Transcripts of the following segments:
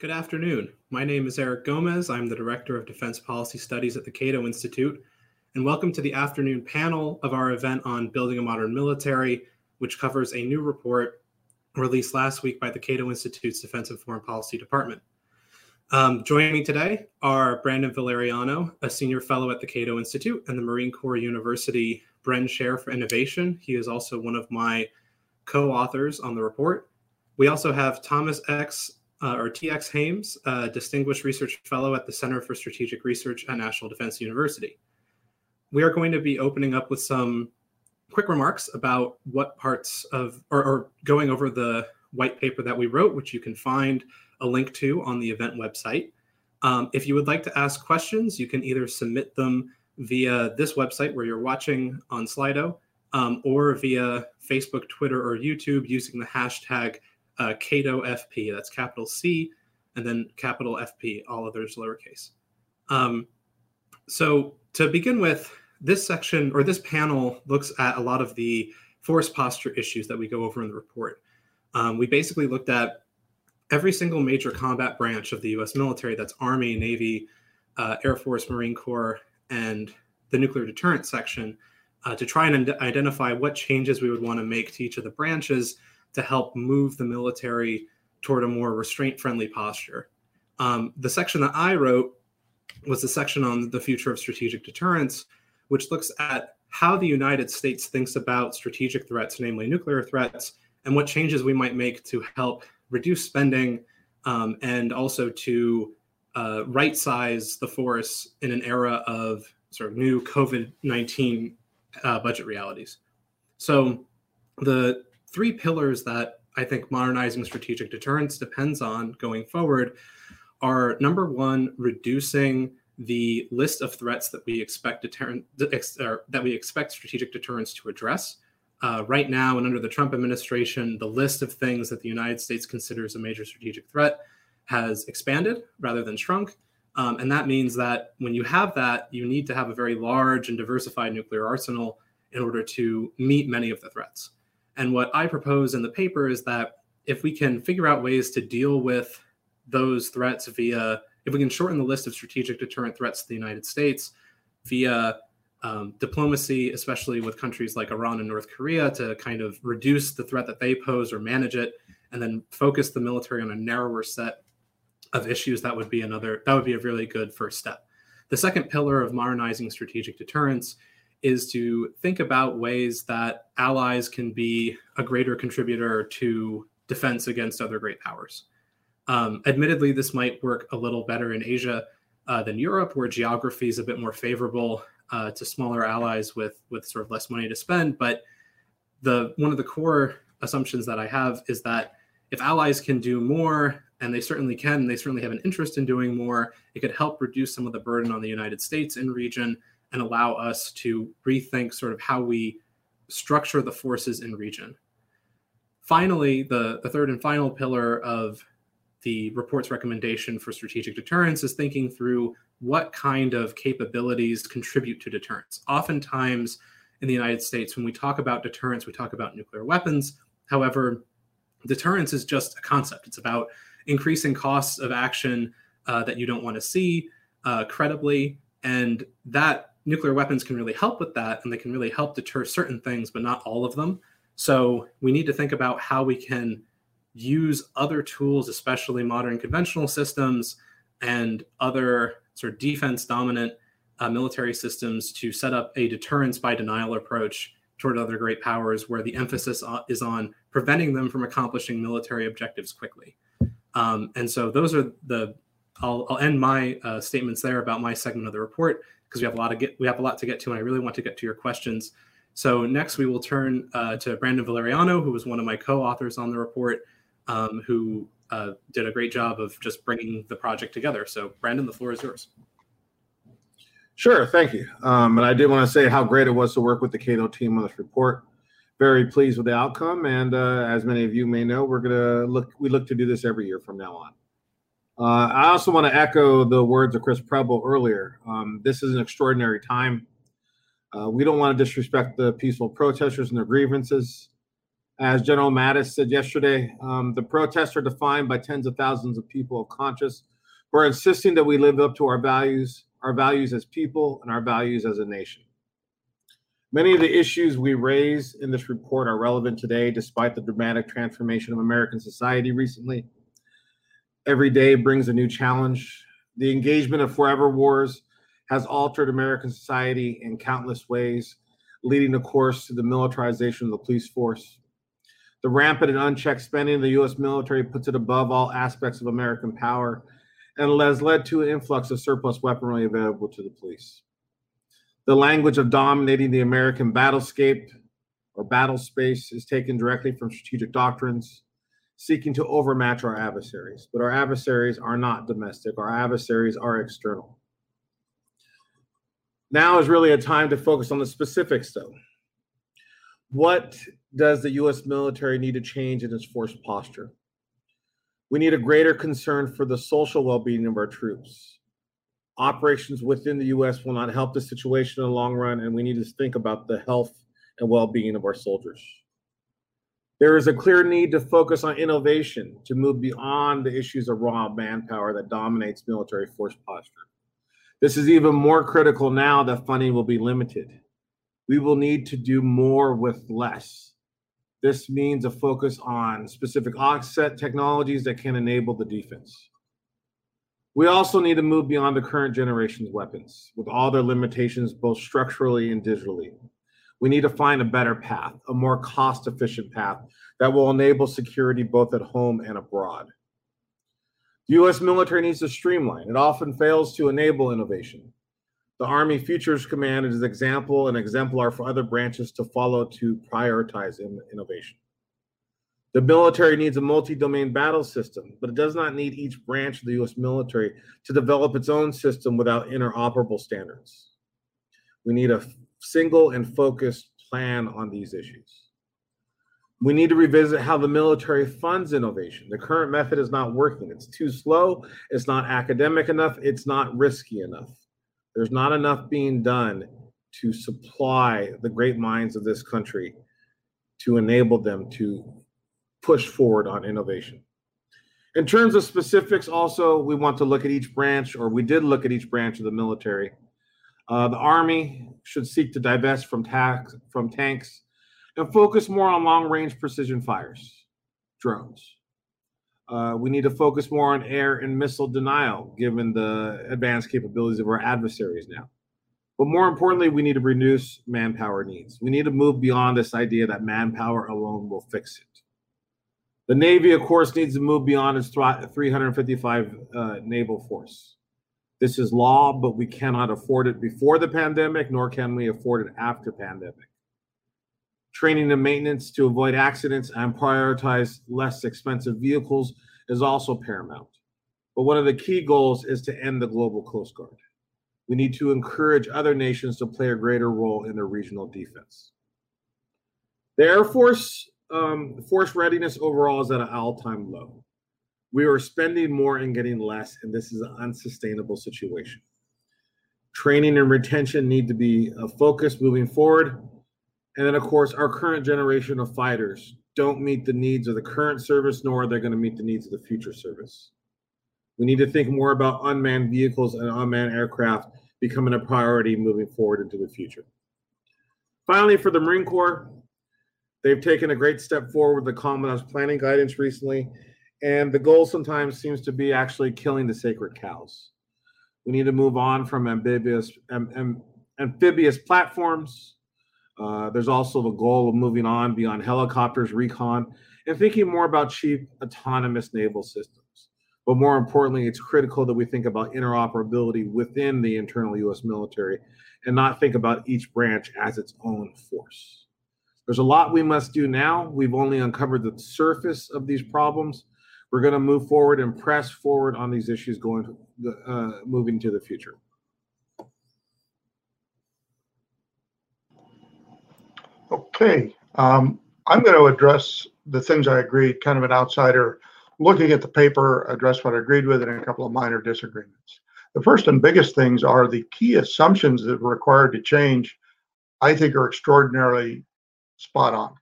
Good afternoon. My name is Eric Gomez. I'm the Director of Defense Policy Studies at the Cato Institute. And welcome to the afternoon panel of our event on Building a Modern Military, which covers a new report released last week by the Cato Institute's Defense and Foreign Policy Department. Um, joining me today are Brandon Valeriano, a senior fellow at the Cato Institute and the Marine Corps University Bren Chair for Innovation. He is also one of my co authors on the report. We also have Thomas X uh, or TX Hammes, Distinguished Research Fellow at the Center for Strategic Research at National Defense University. We are going to be opening up with some quick remarks about what parts of, or, or going over the white paper that we wrote, which you can find a link to on the event website. Um, if you would like to ask questions, you can either submit them via this website where you're watching on Slido um, or via Facebook, Twitter, or YouTube using the hashtag uh, Cato FP. That's capital C and then capital FP, all others lowercase. Um, so to begin with, this section or this panel looks at a lot of the force posture issues that we go over in the report. Um, we basically looked at every single major combat branch of the US military that's Army, Navy, uh, Air Force, Marine Corps, and the nuclear deterrent section uh, to try and identify what changes we would want to make to each of the branches to help move the military toward a more restraint friendly posture. Um, the section that I wrote was the section on the future of strategic deterrence, which looks at how the United States thinks about strategic threats, namely nuclear threats, and what changes we might make to help reduce spending um, and also to uh, right size the force in an era of sort of new COVID 19 uh, budget realities. So, the three pillars that I think modernizing strategic deterrence depends on going forward are number one, reducing the list of threats that we expect deterrent that we expect strategic deterrence to address. Uh, right now, and under the Trump administration, the list of things that the United States considers a major strategic threat has expanded rather than shrunk. Um, and that means that when you have that, you need to have a very large and diversified nuclear arsenal in order to meet many of the threats. And what I propose in the paper is that if we can figure out ways to deal with those threats via, if we can shorten the list of strategic deterrent threats to the United States via um, diplomacy, especially with countries like Iran and North Korea, to kind of reduce the threat that they pose or manage it, and then focus the military on a narrower set of issues, that would be another, that would be a really good first step. The second pillar of modernizing strategic deterrence is to think about ways that allies can be a greater contributor to defense against other great powers. Um, admittedly, this might work a little better in Asia uh, than Europe, where geography is a bit more favorable uh, to smaller allies with with sort of less money to spend. But the one of the core assumptions that I have is that if allies can do more, and they certainly can, they certainly have an interest in doing more, it could help reduce some of the burden on the United States in region and allow us to rethink sort of how we structure the forces in region. Finally, the, the third and final pillar of the report's recommendation for strategic deterrence is thinking through what kind of capabilities contribute to deterrence. Oftentimes in the United States, when we talk about deterrence, we talk about nuclear weapons. However, deterrence is just a concept. It's about increasing costs of action uh, that you don't want to see uh, credibly. And that nuclear weapons can really help with that and they can really help deter certain things, but not all of them. So we need to think about how we can use other tools, especially modern conventional systems and other sort of defense dominant uh, military systems to set up a deterrence by denial approach toward other great powers where the emphasis is on preventing them from accomplishing military objectives quickly. Um, and so those are the, I'll, I'll end my uh, statements there about my segment of the report because we have a lot of get we have a lot to get to, and I really want to get to your questions. So next, we will turn uh, to Brandon Valeriano, who was one of my co-authors on the report, um, who uh, did a great job of just bringing the project together. So Brandon, the floor is yours. Sure, thank you. Um, and I did want to say how great it was to work with the Cato team on this report. Very pleased with the outcome, and uh, as many of you may know, we're gonna look. We look to do this every year from now on. Uh, I also want to echo the words of Chris Preble earlier. Um, this is an extraordinary time. Uh, we don't want to disrespect the peaceful protesters and their grievances. As General Mattis said yesterday, um, the protests are defined by tens of thousands of people of conscience who are insisting that we live up to our values, our values as people, and our values as a nation. Many of the issues we raise in this report are relevant today, despite the dramatic transformation of American society recently. Every day brings a new challenge. The engagement of forever wars has altered American society in countless ways, leading, of course, to the militarization of the police force. The rampant and unchecked spending of the U.S. military puts it above all aspects of American power and has led to an influx of surplus weaponry available to the police. The language of dominating the American battlescape or battle space is taken directly from strategic doctrines seeking to overmatch our adversaries. But our adversaries are not domestic, our adversaries are external. Now is really a time to focus on the specifics, though. What does the U.S. military need to change in its force posture? We need a greater concern for the social well being of our troops operations within the U.S. will not help the situation in the long run, and we need to think about the health and well being of our soldiers. There is a clear need to focus on innovation to move beyond the issues of raw manpower that dominates military force posture. This is even more critical now that funding will be limited. We will need to do more with less. This means a focus on specific offset technologies that can enable the defense. We also need to move beyond the current generation's weapons with all their limitations, both structurally and digitally. We need to find a better path, a more cost efficient path that will enable security both at home and abroad. The US military needs to streamline. It often fails to enable innovation. The Army Futures Command is an example and exemplar for other branches to follow to prioritize innovation. The military needs a multi domain battle system, but it does not need each branch of the US military to develop its own system without interoperable standards. We need a single and focused plan on these issues. We need to revisit how the military funds innovation. The current method is not working. It's too slow, it's not academic enough, it's not risky enough. There's not enough being done to supply the great minds of this country to enable them to push forward on innovation. In terms of specifics, also, we want to look at each branch, or we did look at each branch of the military. Uh, the Army should seek to divest from, tax, from tanks and focus more on long range precision fires, drones. Uh, we need to focus more on air and missile denial, given the advanced capabilities of our adversaries now. But more importantly, we need to reduce manpower needs. We need to move beyond this idea that manpower alone will fix it. The Navy, of course, needs to move beyond its 355 uh, naval force. This is law, but we cannot afford it before the pandemic, nor can we afford it after pandemic. Training and maintenance to avoid accidents and prioritize less expensive vehicles is also paramount. But one of the key goals is to end the global Coast Guard. We need to encourage other nations to play a greater role in their regional defense. The Air Force um, force readiness overall is at an all-time low. We are spending more and getting less, and this is an unsustainable situation. Training and retention need to be a focus moving forward. And then, of course, our current generation of fighters don't meet the needs of the current service, nor are they going to meet the needs of the future service. We need to think more about unmanned vehicles and unmanned aircraft becoming a priority moving forward into the future. Finally, for the Marine Corps, They've taken a great step forward with the Commandant's planning guidance recently, and the goal sometimes seems to be actually killing the sacred cows. We need to move on from amphibious am, amphibious platforms. Uh, there's also the goal of moving on beyond helicopters, recon, and thinking more about cheap autonomous naval systems. But more importantly, it's critical that we think about interoperability within the internal U.S. military and not think about each branch as its own force. There's a lot we must do now. We've only uncovered the surface of these problems. We're going to move forward and press forward on these issues going uh, moving to the future. Okay, um, I'm going to address the things I agreed, kind of an outsider looking at the paper, address what I agreed with, and a couple of minor disagreements. The first and biggest things are the key assumptions that are required to change, I think, are extraordinarily spot on.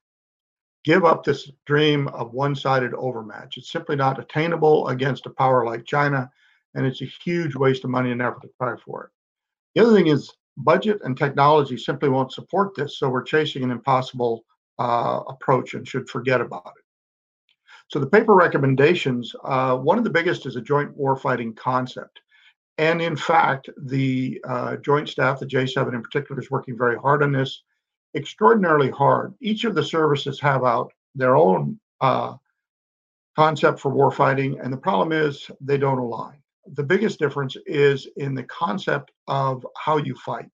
Give up this dream of one-sided overmatch. It's simply not attainable against a power like China, and it's a huge waste of money and effort to try for it. The other thing is budget and technology simply won't support this, so we're chasing an impossible uh, approach and should forget about it. So the paper recommendations, uh, one of the biggest is a joint warfighting concept. And in fact, the uh, joint staff, the J7 in particular, is working very hard on this, extraordinarily hard. Each of the services have out their own uh, concept for warfighting, and the problem is they don't align. The biggest difference is in the concept of how you fight.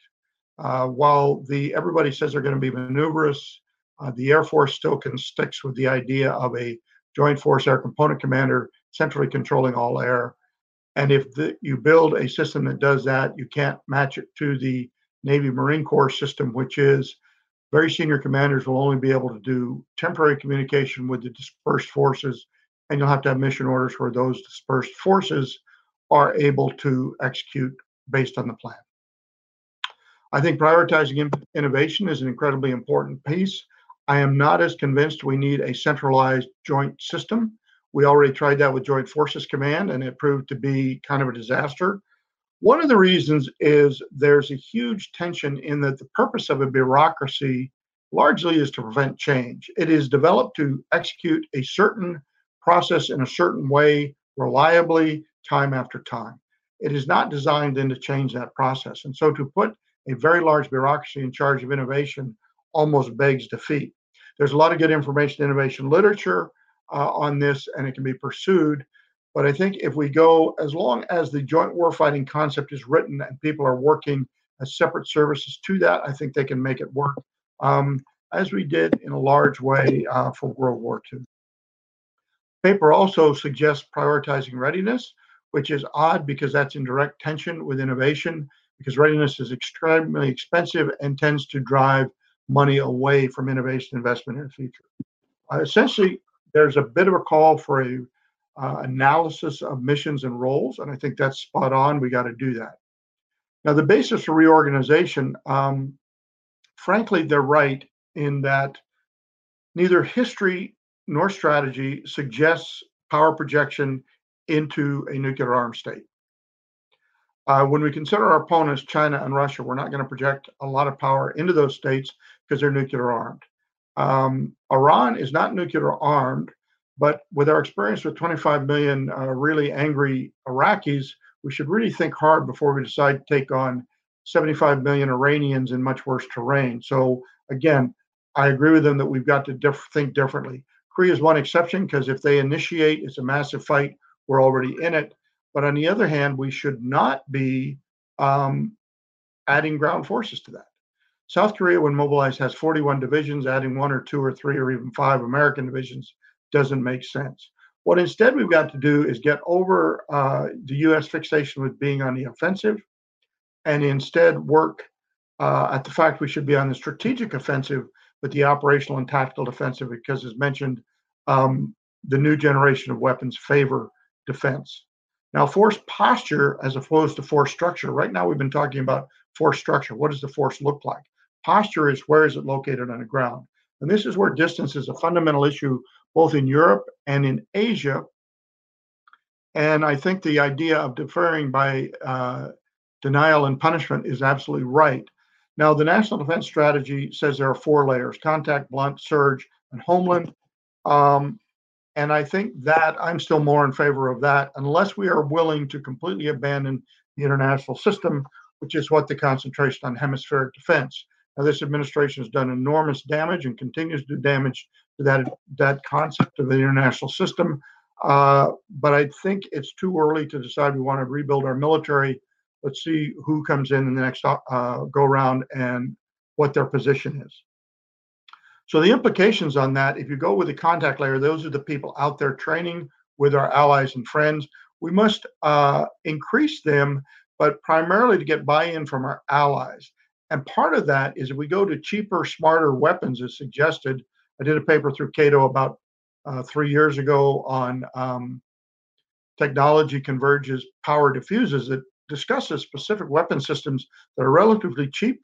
Uh, while the everybody says they're going to be maneuverous, uh, the Air Force still can sticks with the idea of a Joint Force Air Component Commander centrally controlling all air. And if the, you build a system that does that, you can't match it to the Navy Marine Corps system, which is very senior commanders will only be able to do temporary communication with the dispersed forces, and you'll have to have mission orders where those dispersed forces are able to execute based on the plan. I think prioritizing innovation is an incredibly important piece. I am not as convinced we need a centralized joint system. We already tried that with Joint Forces Command, and it proved to be kind of a disaster. One of the reasons is there's a huge tension in that the purpose of a bureaucracy largely is to prevent change. It is developed to execute a certain process in a certain way reliably, time after time. It is not designed then to change that process. And so to put a very large bureaucracy in charge of innovation almost begs defeat. There's a lot of good information innovation literature uh, on this, and it can be pursued. But I think if we go, as long as the joint warfighting concept is written and people are working as separate services to that, I think they can make it work, um, as we did in a large way uh, for World War II. Paper also suggests prioritizing readiness, which is odd because that's in direct tension with innovation, because readiness is extremely expensive and tends to drive money away from innovation investment in the future. Uh, essentially, there's a bit of a call for a uh, analysis of missions and roles, and I think that's spot on. We got to do that. Now, the basis for reorganization, um, frankly, they're right in that neither history nor strategy suggests power projection into a nuclear armed state. Uh, when we consider our opponents, China and Russia, we're not going to project a lot of power into those states because they're nuclear armed. Um, Iran is not nuclear armed, but with our experience with 25 million uh, really angry Iraqis, we should really think hard before we decide to take on 75 million Iranians in much worse terrain. So again, I agree with them that we've got to diff- think differently. Korea is one exception because if they initiate, it's a massive fight. We're already in it. But on the other hand, we should not be um, adding ground forces to that. South Korea, when mobilized, has 41 divisions. Adding one or two or three or even five American divisions doesn't make sense. What instead we've got to do is get over uh, the U.S. fixation with being on the offensive and instead work uh, at the fact we should be on the strategic offensive, but the operational and tactical defensive, because as mentioned, um, the new generation of weapons favor defense. Now, force posture as opposed to force structure. Right now, we've been talking about force structure. What does the force look like? Posture is where is it located on the ground? And this is where distance is a fundamental issue both in Europe and in Asia. And I think the idea of deferring by uh, denial and punishment is absolutely right. Now, the National Defense Strategy says there are four layers contact, blunt, surge, and homeland. Um, and I think that I'm still more in favor of that, unless we are willing to completely abandon the international system, which is what the concentration on hemispheric defense. Now, this administration has done enormous damage and continues to do damage that, that concept of the international system. Uh, but I think it's too early to decide we want to rebuild our military. Let's see who comes in in the next uh, go round and what their position is. So the implications on that, if you go with the contact layer, those are the people out there training with our allies and friends. We must uh, increase them, but primarily to get buy-in from our allies. And part of that is if we go to cheaper, smarter weapons, as suggested. I did a paper through Cato about uh, three years ago on um, technology converges power diffuses that discusses specific weapon systems that are relatively cheap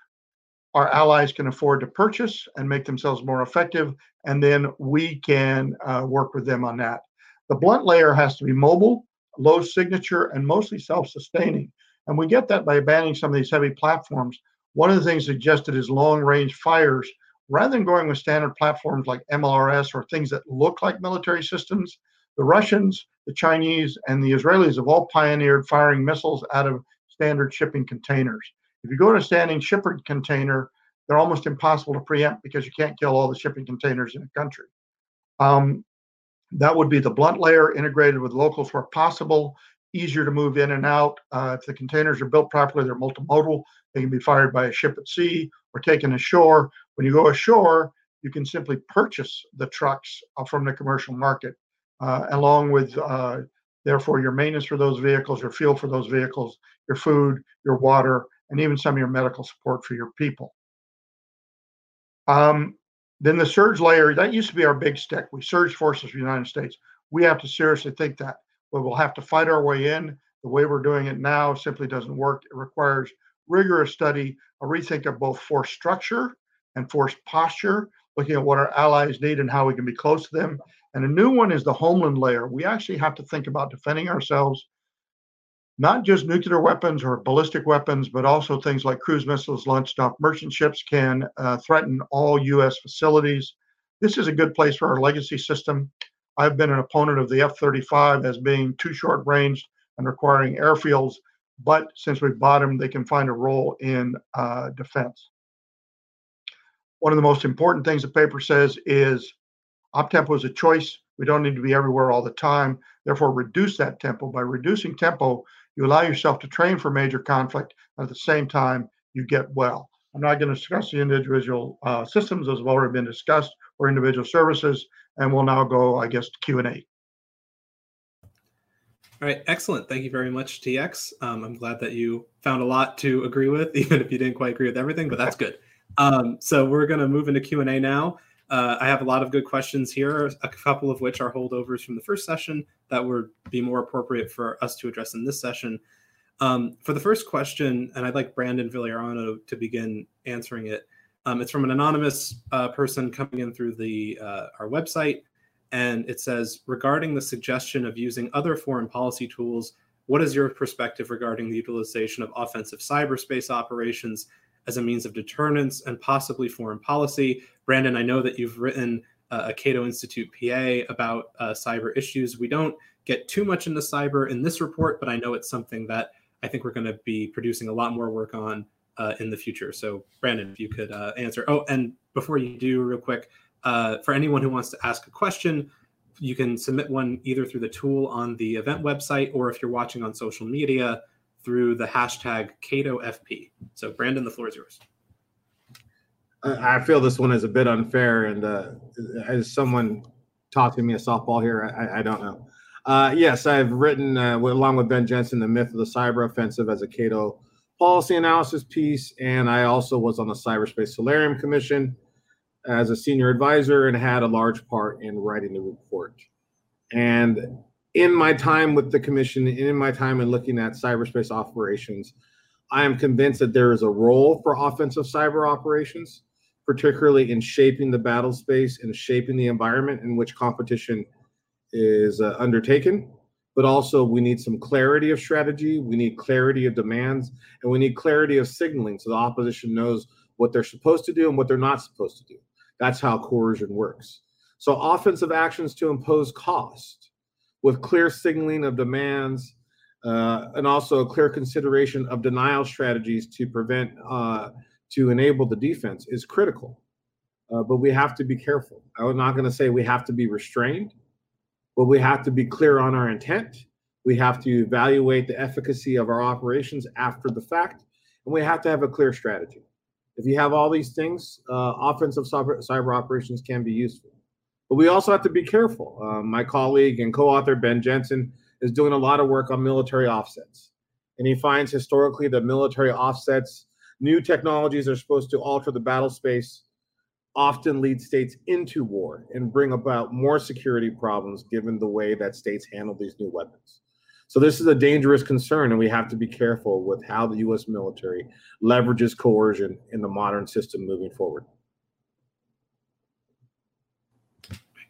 our allies can afford to purchase and make themselves more effective, and then we can uh, work with them on that. The blunt layer has to be mobile, low signature, and mostly self sustaining. And we get that by banning some of these heavy platforms. One of the things suggested is long range fires. Rather than going with standard platforms like MLRS or things that look like military systems, the Russians, the Chinese, and the Israelis have all pioneered firing missiles out of standard shipping containers. If you go to a standing shipping container, they're almost impossible to preempt because you can't kill all the shipping containers in a country. Um, that would be the blunt layer integrated with locals where possible, easier to move in and out. Uh, if the containers are built properly, they're multimodal. They can be fired by a ship at sea or taken ashore. When you go ashore, you can simply purchase the trucks uh, from the commercial market, uh, along with uh, therefore your maintenance for those vehicles, your fuel for those vehicles, your food, your water, and even some of your medical support for your people. Um, then the surge layer, that used to be our big stick. We surge forces for the United States. We have to seriously think that, but we'll have to fight our way in. The way we're doing it now simply doesn't work. It requires rigorous study, a rethink of both force structure and posture, looking at what our allies need and how we can be close to them. And a new one is the homeland layer. We actually have to think about defending ourselves not just nuclear weapons or ballistic weapons, but also things like cruise missiles launched off merchant ships can uh, threaten all U.S. facilities. This is a good place for our legacy system. I've been an opponent of the F 35 as being too short ranged and requiring airfields, but since we've bought them, they can find a role in uh, defense. One of the most important things the paper says is op tempo is a choice. We don't need to be everywhere all the time. Therefore, reduce that tempo. By reducing tempo, you allow yourself to train for major conflict. And at the same time, you get well. I'm not going to discuss the individual uh, systems as have already been discussed or individual services, and we'll now go, I guess, to Q and A. All right, excellent. Thank you very much, TX. Um, I'm glad that you found a lot to agree with, even if you didn't quite agree with everything, but that's good. Um, so we're going to move into Q and A now. Uh, I have a lot of good questions here, a couple of which are holdovers from the first session that would be more appropriate for us to address in this session. Um, for the first question, and I'd like Brandon Valeriano to begin answering it. Um, it's from an anonymous uh, person coming in through the uh, our website, and it says, regarding the suggestion of using other foreign policy tools, what is your perspective regarding the utilization of offensive cyberspace operations as a means of deterrence and possibly foreign policy. Brandon, I know that you've written uh, a Cato Institute PA about uh, cyber issues. We don't get too much into cyber in this report, but I know it's something that I think we're going to be producing a lot more work on uh, in the future. So, Brandon, if you could uh, answer. Oh, and before you do, real quick, uh, for anyone who wants to ask a question, you can submit one either through the tool on the event website or if you're watching on social media, through the hashtag CatoFP. So, Brandon, the floor is yours. I feel this one is a bit unfair, and uh, as someone tossing me a softball here, I, I don't know. Uh, yes, I've written uh, along with Ben Jensen the myth of the cyber offensive as a Cato policy analysis piece, and I also was on the Cyberspace Solarium Commission as a senior advisor and had a large part in writing the report. And in my time with the commission, in my time in looking at cyberspace operations, I am convinced that there is a role for offensive cyber operations, particularly in shaping the battle space and shaping the environment in which competition is uh, undertaken. But also, we need some clarity of strategy, we need clarity of demands, and we need clarity of signaling so the opposition knows what they're supposed to do and what they're not supposed to do. That's how coercion works. So, offensive actions to impose cost with clear signaling of demands uh, and also a clear consideration of denial strategies to prevent, uh, to enable the defense is critical. Uh, but we have to be careful. I'm not going to say we have to be restrained, but we have to be clear on our intent. We have to evaluate the efficacy of our operations after the fact, and we have to have a clear strategy. If you have all these things, uh, offensive cyber, cyber operations can be useful. But we also have to be careful. Uh, my colleague and co author, Ben Jensen, is doing a lot of work on military offsets. And he finds historically that military offsets, new technologies are supposed to alter the battle space, often lead states into war and bring about more security problems given the way that states handle these new weapons. So this is a dangerous concern, and we have to be careful with how the U.S. military leverages coercion in the modern system moving forward.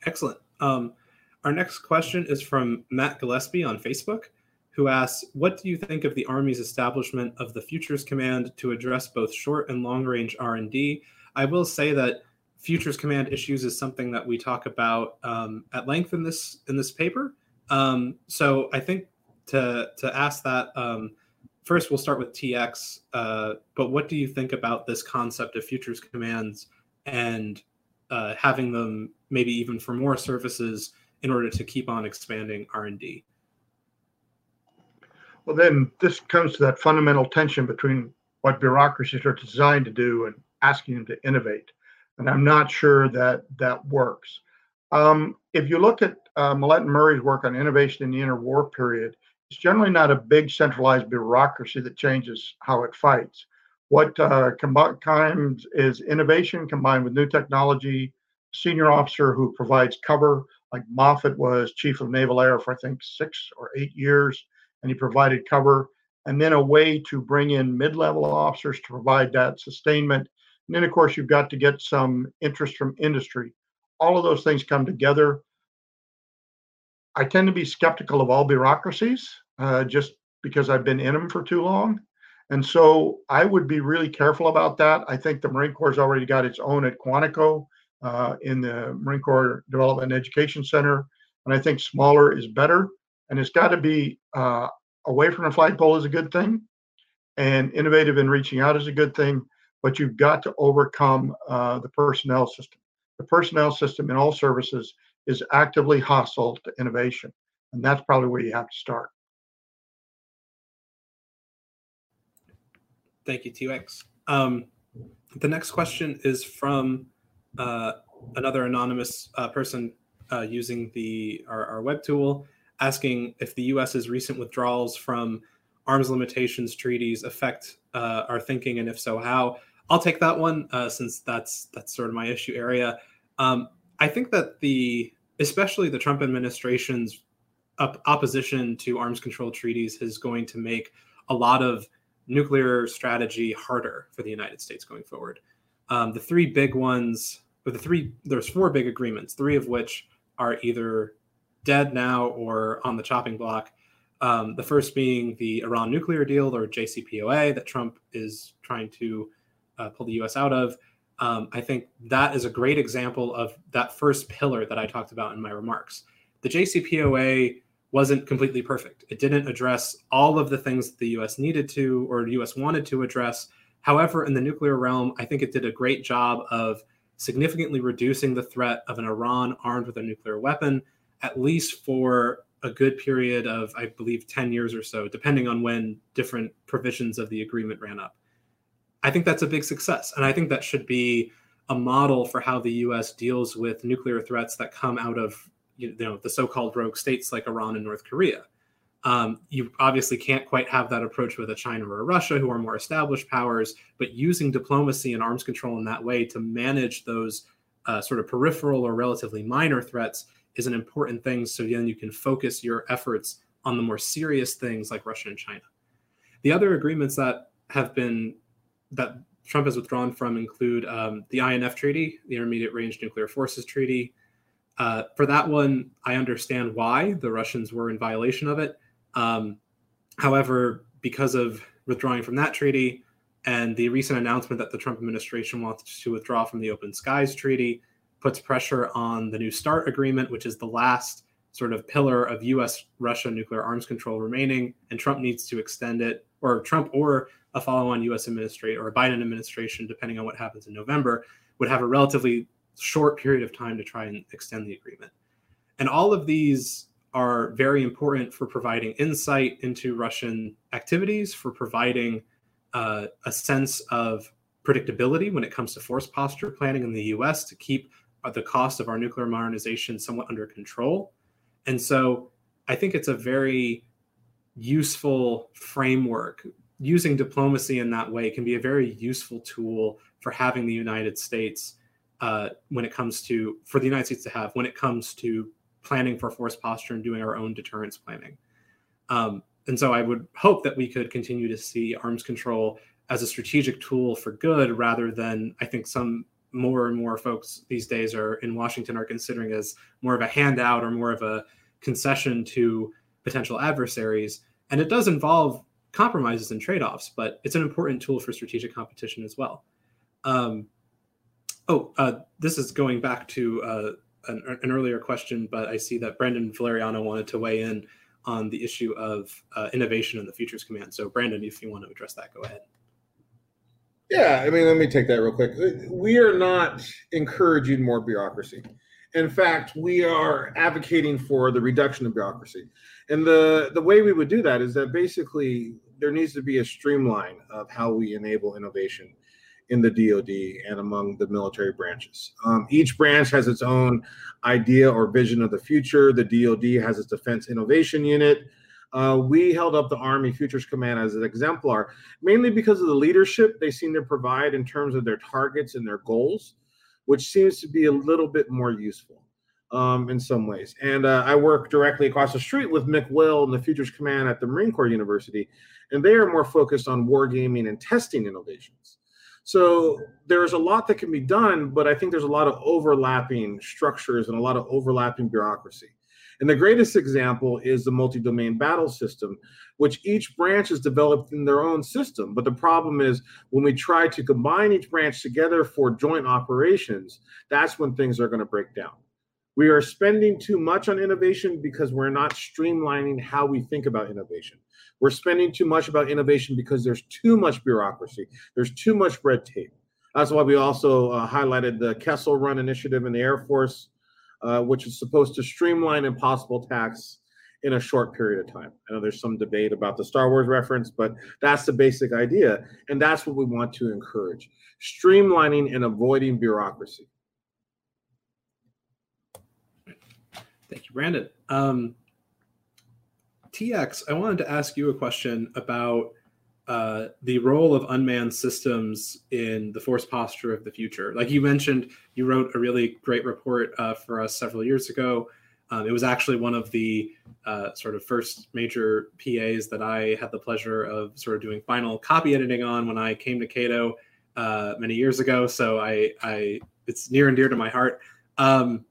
Excellent. Um, our next question is from Matt Gillespie on Facebook, who asks, "What do you think of the Army's establishment of the Futures Command to address both short and long-range R&D?" I will say that Futures Command issues is something that we talk about um, at length in this in this paper. Um, so I think to to ask that um, first, we'll start with TX. Uh, but what do you think about this concept of futures commands and uh, having them maybe even for more services in order to keep on expanding R and D? Well, then this comes to that fundamental tension between what bureaucracies are designed to do and asking them to innovate. And I'm not sure that that works. Um, if you look at uh, Millett and Murray's work on innovation in the interwar period, it's generally not a big centralized bureaucracy that changes how it fights. What uh, is innovation combined with new technology, senior officer who provides cover, like Moffett was chief of naval air for I think six or eight years, and he provided cover, and then a way to bring in mid-level officers to provide that sustainment. And then of course you've got to get some interest from industry. All of those things come together I tend to be skeptical of all bureaucracies uh, just because I've been in them for too long. And so I would be really careful about that. I think the Marine Corps has already got its own at Quantico uh, in the Marine Corps Development and Education Center. And I think smaller is better. And it's got to be uh, away from the flagpole is a good thing, and innovative in reaching out is a good thing. But you've got to overcome uh, the personnel system. The personnel system in all services is actively hostile to innovation. And that's probably where you have to start. Thank you, TX. Um, the next question is from uh, another anonymous uh, person uh, using the our, our, web tool, asking if the U.S.'s recent withdrawals from arms limitations treaties affect uh, our thinking, and if so, how. I'll take that one uh, since that's that's sort of my issue area. Um, I think that the especially the Trump administration's op- opposition to arms control treaties is going to make a lot of nuclear strategy harder for the United States going forward. Um, the three big ones, or the three, there's four big agreements, three of which are either dead now or on the chopping block. Um, the first being the Iran nuclear deal or JCPOA that Trump is trying to uh, pull the US out of um, I think that is a great example of that first pillar that I talked about in my remarks. The JCPOA wasn't completely perfect. It didn't address all of the things that the US needed to or US wanted to address. However, in the nuclear realm, I think it did a great job of significantly reducing the threat of an Iran armed with a nuclear weapon, at least for a good period of, I believe, 10 years or so, depending on when different provisions of the agreement ran up. I think that's a big success. And I think that should be a model for how the US deals with nuclear threats that come out of you know the so-called rogue states like Iran and North Korea. Um, you obviously can't quite have that approach with a China or a Russia, who are more established powers, but using diplomacy and arms control in that way to manage those uh, sort of peripheral or relatively minor threats is an important thing. So then you can focus your efforts on the more serious things like Russia and China. The other agreements that have been that Trump has withdrawn from include um, the INF Treaty, the Intermediate Range Nuclear Forces Treaty. Uh, for that one, I understand why the Russians were in violation of it. Um, however, because of withdrawing from that treaty and the recent announcement that the Trump administration wants to withdraw from the Open Skies Treaty, puts pressure on the New START agreement, which is the last sort of pillar of U.S. Russia nuclear arms control remaining, and Trump needs to extend it, or Trump or a follow-on U.S. administration or a Biden administration, depending on what happens in November, would have a relatively short period of time to try and extend the agreement. And all of these are very important for providing insight into Russian activities, for providing uh, a sense of predictability when it comes to force posture planning in the US to keep the cost of our nuclear modernization somewhat under control. And so I think it's a very useful framework using diplomacy in that way can be a very useful tool for having the United States uh, when it comes to for the United States to have when it comes to planning for force posture and doing our own deterrence planning. Um, and so I would hope that we could continue to see arms control as a strategic tool for good rather than I think some more and more folks these days are in Washington are considering as more of a handout or more of a concession to potential adversaries. And it does involve compromises and trade offs, but it's an important tool for strategic competition as well. Um, oh, uh, this is going back to uh, an, an, earlier question, but I see that Brandon Valeriano wanted to weigh in on the issue of uh, innovation in the Futures Command. So, Brandon, if you want to address that, go ahead. Yeah, I mean, let me take that real quick. We are not encouraging more bureaucracy. In fact, we are advocating for the reduction of bureaucracy. And the, the way we would do that is that basically there needs to be a streamline of how we enable innovation in the DoD and among the military branches. Um, each branch has its own idea or vision of the future. The DoD has its Defense Innovation Unit. Uh, we held up the Army Futures Command as an exemplar, mainly because of the leadership they seem to provide in terms of their targets and their goals, which seems to be a little bit more useful um, in some ways. And uh, I work directly across the street with MCWL in the Futures Command at the Marine Corps University, and they are more focused on wargaming and testing innovations. So there's a lot that can be done, but I think there's a lot of overlapping structures and a lot of overlapping bureaucracy. And the greatest example is the multi domain battle system, which each branch has developed in their own system. But the problem is when we try to combine each branch together for joint operations, that's when things are going to break down. We are spending too much on innovation because we're not streamlining how we think about innovation. We're spending too much about innovation because there's too much bureaucracy, there's too much red tape. That's why we also uh, highlighted the Kessel Run initiative in the Air Force, uh, which is supposed to streamline impossible tasks in a short period of time. I know there's some debate about the Star Wars reference, but that's the basic idea. And that's what we want to encourage streamlining and avoiding bureaucracy. Thank you, Brandon. Um, TX, I wanted to ask you a question about uh, the role of unmanned systems in the force posture of the future. Like you mentioned, you wrote a really great report uh, for us several years ago. Um, it was actually one of the uh, sort of first major PAs that I had the pleasure of sort of doing final copy editing on when I came to Cato uh, many years ago. So I, I, it's near and dear to my heart. Um,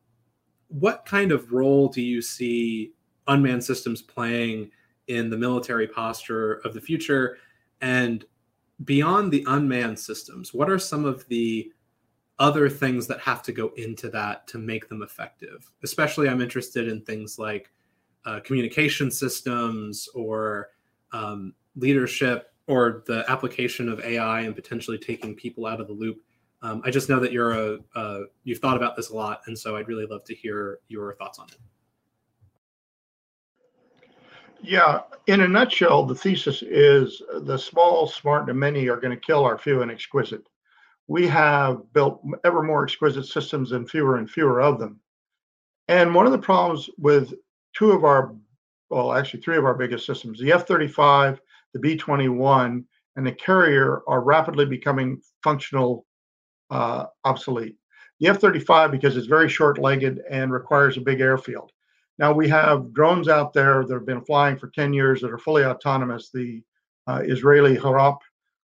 what kind of role do you see unmanned systems playing in the military posture of the future? And beyond the unmanned systems, what are some of the other things that have to go into that to make them effective? Especially, I'm interested in things like uh, communication systems or um, leadership or the application of AI and potentially taking people out of the loop. Um, I just know that you're a uh, you've thought about this a lot, and so I'd really love to hear your thoughts on it. Yeah, in a nutshell, the thesis is the small, smart, and many are going to kill our few and exquisite. We have built ever more exquisite systems and fewer and fewer of them. And one of the problems with two of our, well, actually three of our biggest systems, the F 35, the B 21, and the carrier are rapidly becoming functional uh, obsolete. The F 35, because it's very short legged and requires a big airfield. Now we have drones out there that have been flying for 10 years that are fully autonomous. The uh, Israeli Harop,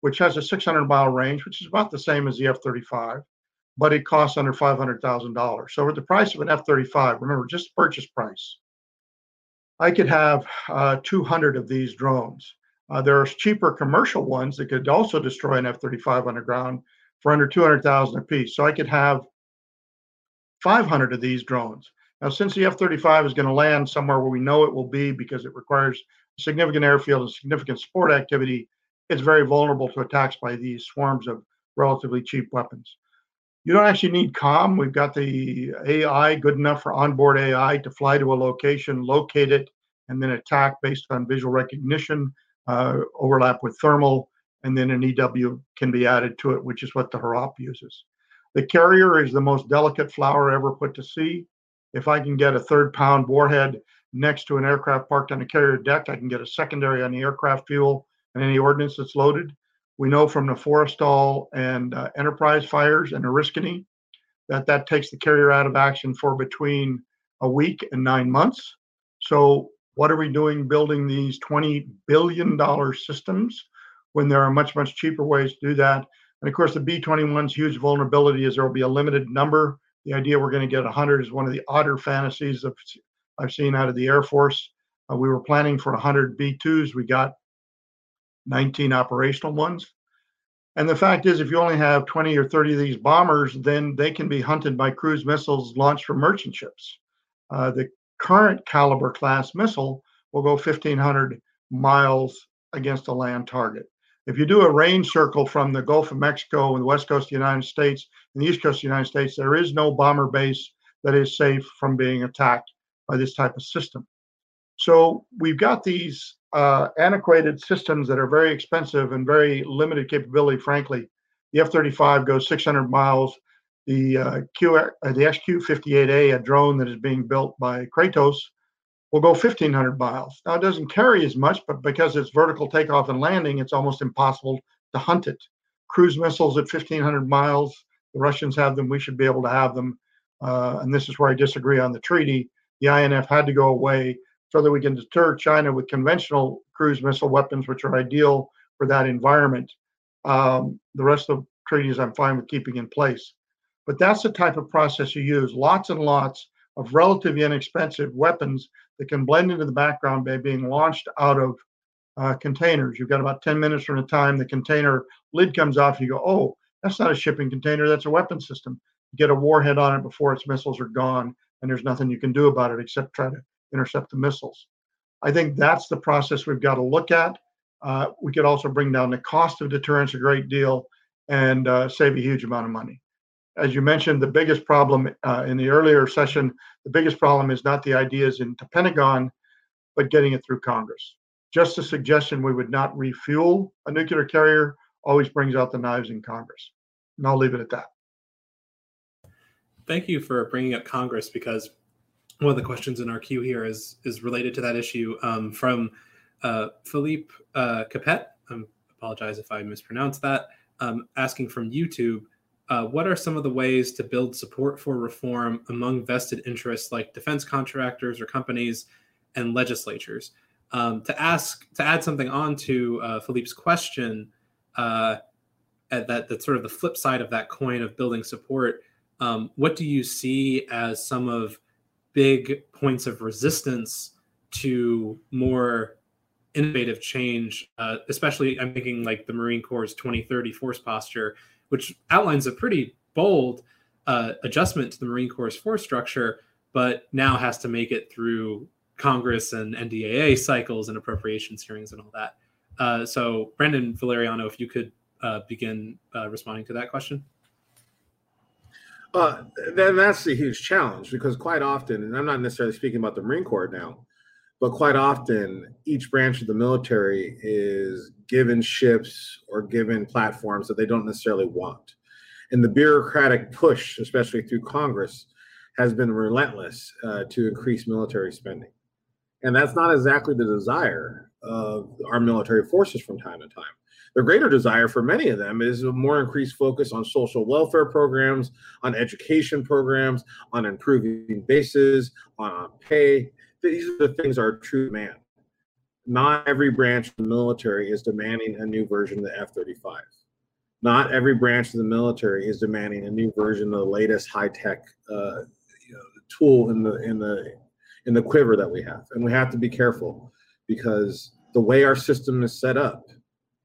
which has a 600 mile range, which is about the same as the F 35, but it costs under $500,000. So at the price of an F 35, remember just purchase price, I could have uh, 200 of these drones. Uh, there are cheaper commercial ones that could also destroy an F 35 underground for under 200,000 a piece. So I could have 500 of these drones. Now, since the F 35 is going to land somewhere where we know it will be because it requires significant airfield and significant support activity, it's very vulnerable to attacks by these swarms of relatively cheap weapons. You don't actually need COM. We've got the AI good enough for onboard AI to fly to a location, locate it, and then attack based on visual recognition, uh, overlap with thermal, and then an EW can be added to it, which is what the Harop uses. The carrier is the most delicate flower ever put to sea. If I can get a third pound warhead next to an aircraft parked on a carrier deck, I can get a secondary on the aircraft fuel and any ordnance that's loaded. We know from the Forrestal and uh, Enterprise fires and Oriskany that that takes the carrier out of action for between a week and nine months. So What are we doing building these $20 billion systems when there are much, much cheaper ways to do that? And of course, the B 21's huge vulnerability is there will be a limited number. The idea we're going to get 100 is one of the odder fantasies of, I've seen out of the Air Force. Uh, we were planning for 100 B2s. We got 19 operational ones. And the fact is, if you only have 20 or 30 of these bombers, then they can be hunted by cruise missiles launched from merchant ships. Uh, the current caliber class missile will go 1,500 miles against a land target. If you do a rain circle from the Gulf of Mexico and the west coast of the United States and the east coast of the United States, there is no bomber base that is safe from being attacked by this type of system. So we've got these uh, antiquated systems that are very expensive and very limited capability, frankly. The F 35 goes 600 miles. The, uh, Q, uh, the XQ-58A, a drone that is being built by Kratos, will go 1,500 miles. Now, it doesn't carry as much, but because it's vertical takeoff and landing, it's almost impossible to hunt it. Cruise missiles at 1,500 miles, the Russians have them, we should be able to have them. Uh, and this is where I disagree on the treaty. The INF had to go away so that we can deter China with conventional cruise missile weapons, which are ideal for that environment. Um, the rest of the treaties I'm fine with keeping in place. But that's the type of process you use lots and lots of relatively inexpensive weapons that can blend into the background by being launched out of uh, containers. You've got about 10 minutes from the time the container lid comes off, you go, oh, that's not a shipping container, that's a weapon system. You get a warhead on it before its missiles are gone, and there's nothing you can do about it except try to intercept the missiles. I think that's the process we've got to look at. Uh, we could also bring down the cost of deterrence a great deal and uh, save a huge amount of money. As you mentioned, the biggest problem uh, in the earlier session, the biggest problem is not the ideas in the Pentagon, but getting it through Congress. Just a suggestion we would not refuel a nuclear carrier always brings out the knives in Congress. And I'll leave it at that. Thank you for bringing up Congress because one of the questions in our queue here is is related to that issue um, from uh, Philippe uh, Capet. I um, apologize if I mispronounced that. Um, asking from YouTube, uh, what are some of the ways to build support for reform among vested interests like defense contractors or companies and legislatures? Um, to ask to add something on to uh, Philippe's question, uh, that that's sort of the flip side of that coin of building support. Um, what do you see as some of big points of resistance to more innovative change, uh, especially I'm thinking like the Marine Corps' 2030 force posture, which outlines a pretty bold uh, adjustment to the Marine Corps' force structure, but now has to make it through Congress and NDAA cycles and appropriations hearings and all that. Uh, so, Brandon Valeriano, if you could uh, begin uh, responding to that question. Then that's a huge challenge because quite often, and I'm not necessarily speaking about the Marine Corps now, but quite often each branch of the military is given ships or given platforms that they don't necessarily want. And the bureaucratic push, especially through Congress, has been relentless uh, to increase military spending. And that's not exactly the desire of our military forces from time to time. The greater desire for many of them is a more increased focus on social welfare programs, on education programs, on improving bases, on pay. These are the things our true demand. Not every branch of the military is demanding a new version of the F 35. Not every branch of the military is demanding a new version of the latest high tech uh, you know, tool in the in the in the quiver that we have, and we have to be careful because the way our system is set up,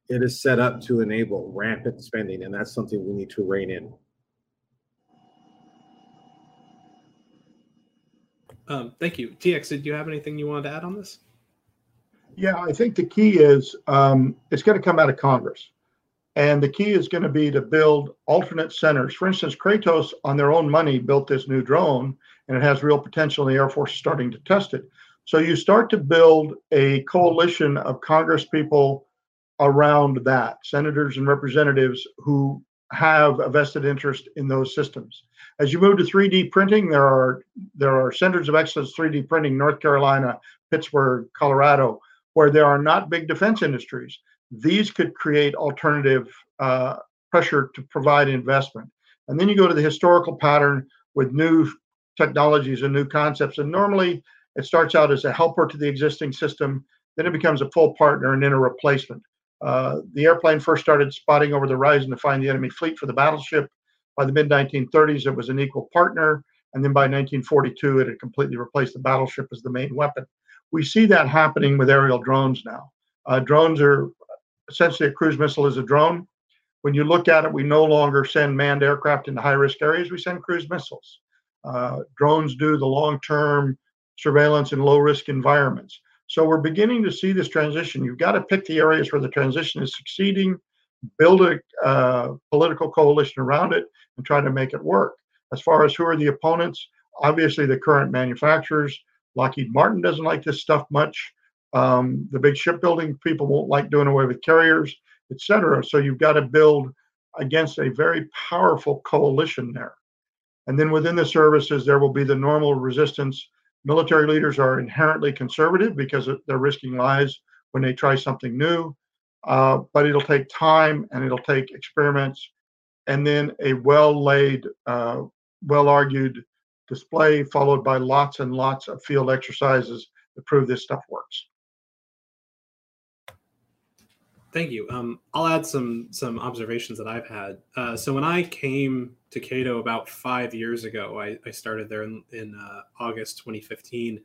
it is set up to enable rampant spending, and that's something we need to rein in. Um, thank you. TX, did you have anything you wanted to add on this? Yeah, I think the key is um, it's going to come out of Congress. And the key is going to be to build alternate centers. For instance, Kratos, on their own money, built this new drone, and it has real potential, and the Air Force is starting to test it. So you start to build a coalition of Congress people around that, senators and representatives who have a vested interest in those systems. As you move to 3D printing, there are there are centers of excellence 3D printing, North Carolina, Pittsburgh, Colorado, where there are not big defense industries. These could create alternative uh, pressure to provide investment. And then you go to the historical pattern with new technologies and new concepts. And normally It starts out as a helper to the existing system, then it becomes a full partner and then a replacement. Uh, the airplane first started spotting over the horizon to find the enemy fleet for the battleship. By the mid 1930s, it was an equal partner. And then by 1942, it had completely replaced the battleship as the main weapon. We see that happening with aerial drones now. Uh, drones are essentially a cruise missile is a drone. When you look at it, we no longer send manned aircraft into high risk areas, we send cruise missiles. Uh, drones do the long term surveillance in low risk environments. So we're beginning to see this transition. You've got to pick the areas where the transition is succeeding, build a uh, political coalition around it, and try to make it work. As far as who are the opponents, obviously the current manufacturers. Lockheed Martin doesn't like this stuff much. Um, the big shipbuilding people won't like doing away with carriers, et cetera. So you've got to build against a very powerful coalition there. And then within the services, there will be the normal resistance. Military leaders are inherently conservative because they're risking lives when they try something new. Uh, but it'll take time and it'll take experiments and then a well laid, uh, well argued display, followed by lots and lots of field exercises to prove this stuff works. Thank you. Um, I'll add some some observations that I've had. Uh, so when I came to Cato about five years ago, I, I started there in, in uh, August 2015.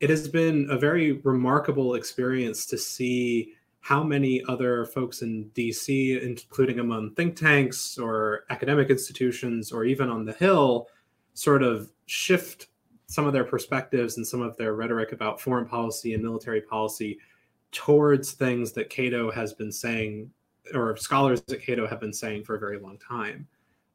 It has been a very remarkable experience to see how many other folks in DC, including among think tanks or academic institutions or even on the Hill, sort of shift some of their perspectives and some of their rhetoric about foreign policy and military policy towards things that Cato has been saying, or scholars at Cato have been saying for a very long time.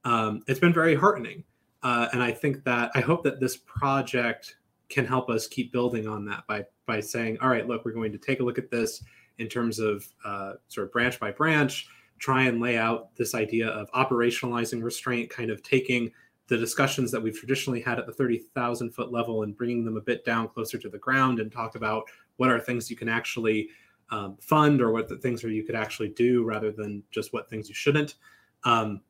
Um, it's been very heartening. Uh, and I think that I hope that this project can help us keep building on that by by saying, all right, look, we're going to take a look at this in terms of uh, sort of branch by branch, try and lay out this idea of operationalizing restraint, kind of taking the discussions that we've traditionally had at the 30,000 foot level and bringing them a bit down closer to the ground and talk about what are things you can actually um, fund or what the things are you could actually do rather than just what things you shouldn't. Um,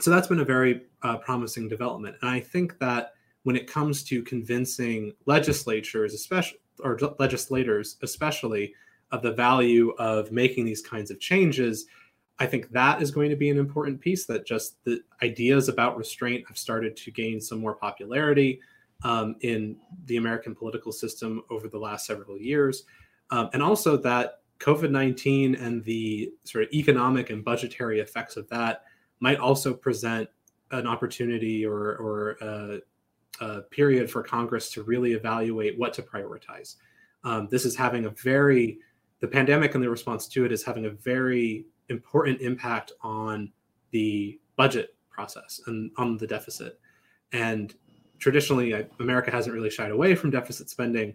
so that's been a very uh, promising development. And I think that when it comes to convincing legislatures, especially or legislators, especially of the value of making these kinds of changes, I think that is going to be an important piece that just the ideas about restraint have started to gain some more popularity um, in the American political system over the last several years. Um, and also that COVID 19 and the sort of economic and budgetary effects of that might also present an opportunity or, or a, a period for Congress to really evaluate what to prioritize. Um, this is having a very, the pandemic and the response to it is having a very important impact on the budget process and on the deficit. And traditionally, America hasn't really shied away from deficit spending,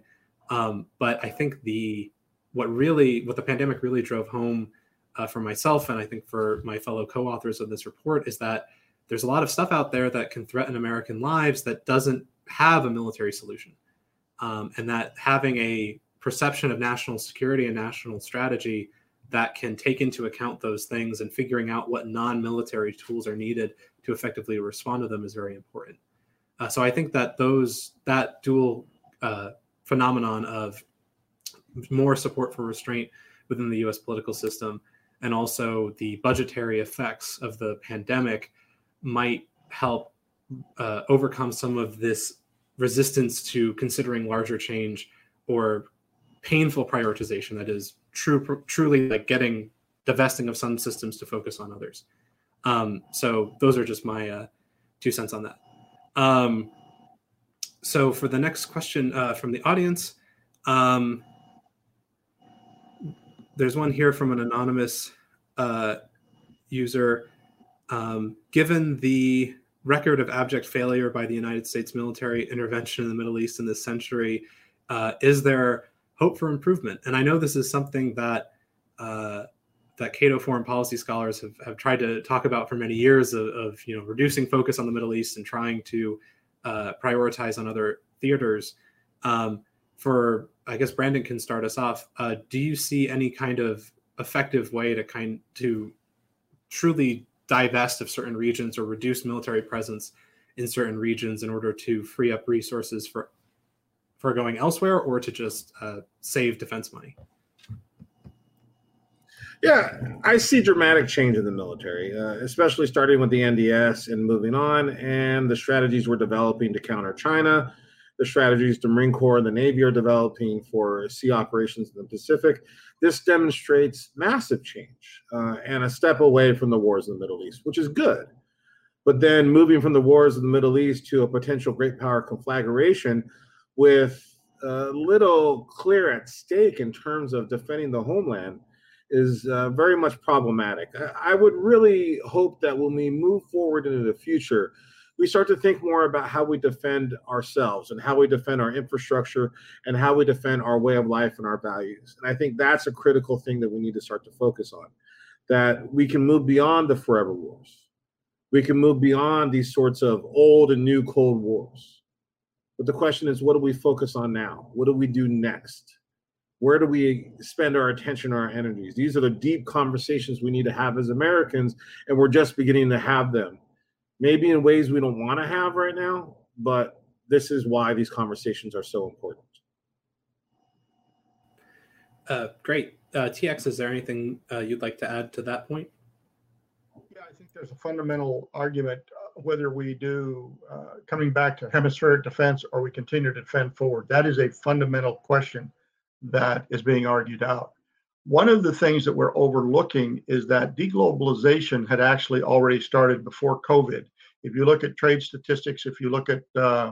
um, but I think the what really what the pandemic really drove home uh, for myself and I think for my fellow co-authors of this report is that there's a lot of stuff out there that can threaten American lives that doesn't have a military solution, um, and that having a perception of national security and national strategy that can take into account those things and figuring out what non-military tools are needed to effectively respond to them is very important. Uh, so I think that those that dual uh, phenomenon of more support for restraint within the U.S. political system and also the budgetary effects of the pandemic might help uh, overcome some of this resistance to considering larger change or painful prioritization that is true truly like getting divesting of some systems to focus on others. Um, so those are just my uh, two cents on that. Um, so for the next question uh, from the audience um, there's one here from an anonymous uh, user. Um, given the record of abject failure by the united states military intervention in the middle east in this century uh, is there hope for improvement. And I know this is something that uh, that Cato foreign policy scholars have, have tried to talk about for many years of, of you know reducing focus on the Middle East and trying to uh, prioritize on other theaters. Um, for I guess Brandon can start us off. Uh, do you see any kind of effective way to kind to truly divest of certain regions or reduce military presence in certain regions in order to free up resources for for going elsewhere or to just uh, save defense money? Yeah, I see dramatic change in the military, uh, especially starting with the NDS and moving on, and the strategies we're developing to counter China, the strategies the Marine Corps and the Navy are developing for sea operations in the Pacific. This demonstrates massive change uh, and a step away from the wars in the Middle East, which is good. But then moving from the wars in the Middle East to a potential great power conflagration with little clear at stake in terms of defending the homeland is uh, very much problematic. I would really hope that when we move forward into the future, we start to think more about how we defend ourselves and how we defend our infrastructure and how we defend our way of life and our values. And I think that's a critical thing that we need to start to focus on. That we can move beyond the forever wars. We can move beyond these sorts of old and new Cold Wars. But the question is, what do we focus on now? What do we do next? where do we spend our attention or our energies? These are the deep conversations we need to have as americans and we're just beginning to have them. Maybe in ways we don't want to have right now but this is why these conversations are so important. Uh, great. Uh, tx is there anything uh, you'd like to add to that point? Yeah i think there's a fundamental argument whether we do uh, coming back to hemispheric defense or we continue to defend forward that is a fundamental question that is being argued out. One of the things that we're overlooking is that deglobalization had actually already started before COVID. If you look at trade statistics, if you look at uh,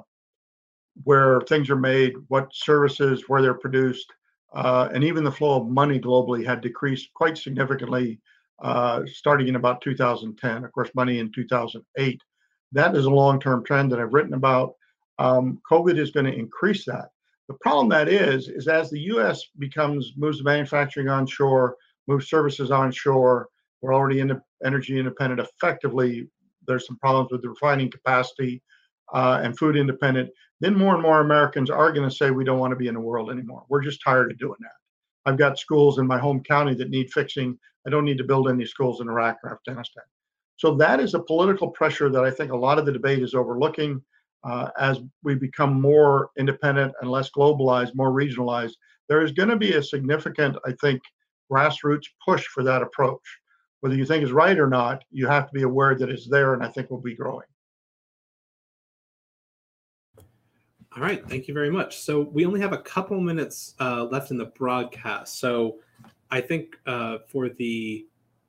where things are made, what services, where they're produced, uh, and even the flow of money globally had decreased quite significantly uh, starting in about 2010. Of course, money in 2008. That is a long term trend that I've written about. Um, COVID is going to increase that. The problem that is, is as the U.S. becomes moves manufacturing onshore, moves services onshore, we're already in energy independent. Effectively, there's some problems with the refining capacity uh, and food independent. Then more and more Americans are going to say we don't want to be in the world anymore. We're just tired of doing that. I've got schools in my home county that need fixing. I don't need to build any schools in Iraq or Afghanistan. So that is a political pressure that I think a lot of the debate is overlooking uh, as we become more independent and less globalized, more regionalized, there is going to be a significant, I think, grassroots push for that approach. Whether you think it's right or not, you have to be aware that it's there, and I think will be growing. All right, thank you very much. So we only have a couple minutes uh, left in the broadcast. So I think uh, for the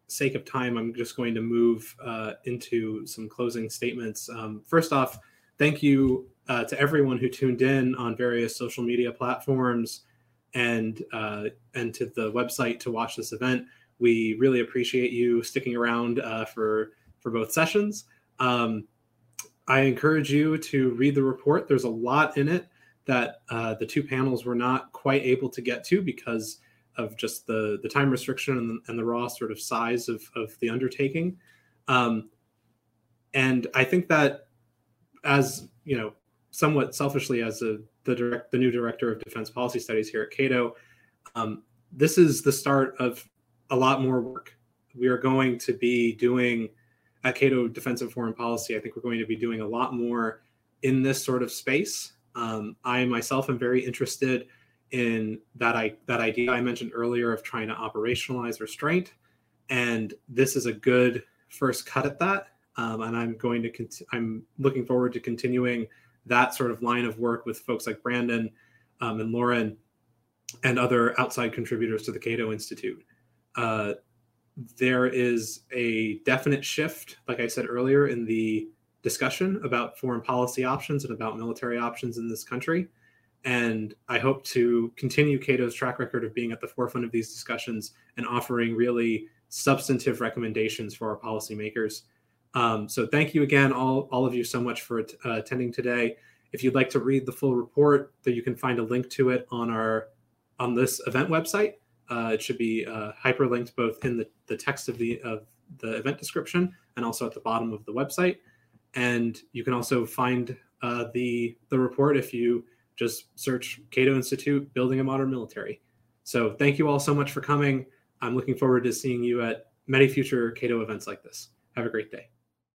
sake of time, I'm just going to move uh, into some closing statements. Um, first off, thank you uh, to everyone who tuned in on various social media platforms and uh, and to the website to watch this event. We really appreciate you sticking around uh, for for both sessions. Um, I encourage you to read the report. There's a lot in it that uh, the two panels were not quite able to get to because of just the the time restriction and the, and the raw sort of size of of the undertaking. Um, and I think that as you know, somewhat selfishly as a, the direct the new director of defense policy studies here at Cato, um, this is the start of a lot more work. We are going to be doing at Cato Defense and Foreign Policy. I think we're going to be doing a lot more in this sort of space. Um, I myself am very interested in that I that idea I mentioned earlier of trying to operationalize restraint, and this is a good first cut at that um, and I'm going to cont- I'm looking forward to continuing that sort of line of work with folks like Brandon um, and Lauren and other outside contributors to the Cato Institute. Uh, there is a definite shift, like I said earlier, in the discussion about foreign policy options and about military options in this country. And I hope to continue Cato's track record of being at the forefront of these discussions and offering really substantive recommendations for our policymakers um, so thank you again, all, all of you so much for uh, attending today. If you'd like to read the full report, that you can find a link to it on our on this event website. Uh, it should be uh, hyperlinked both in the, the text of the of the event description and also at the bottom of the website. And you can also find uh, the the report if you just search Cato Institute Building a Modern Military. So thank you all so much for coming. I'm looking forward to seeing you at many future Cato events like this. Have a great day.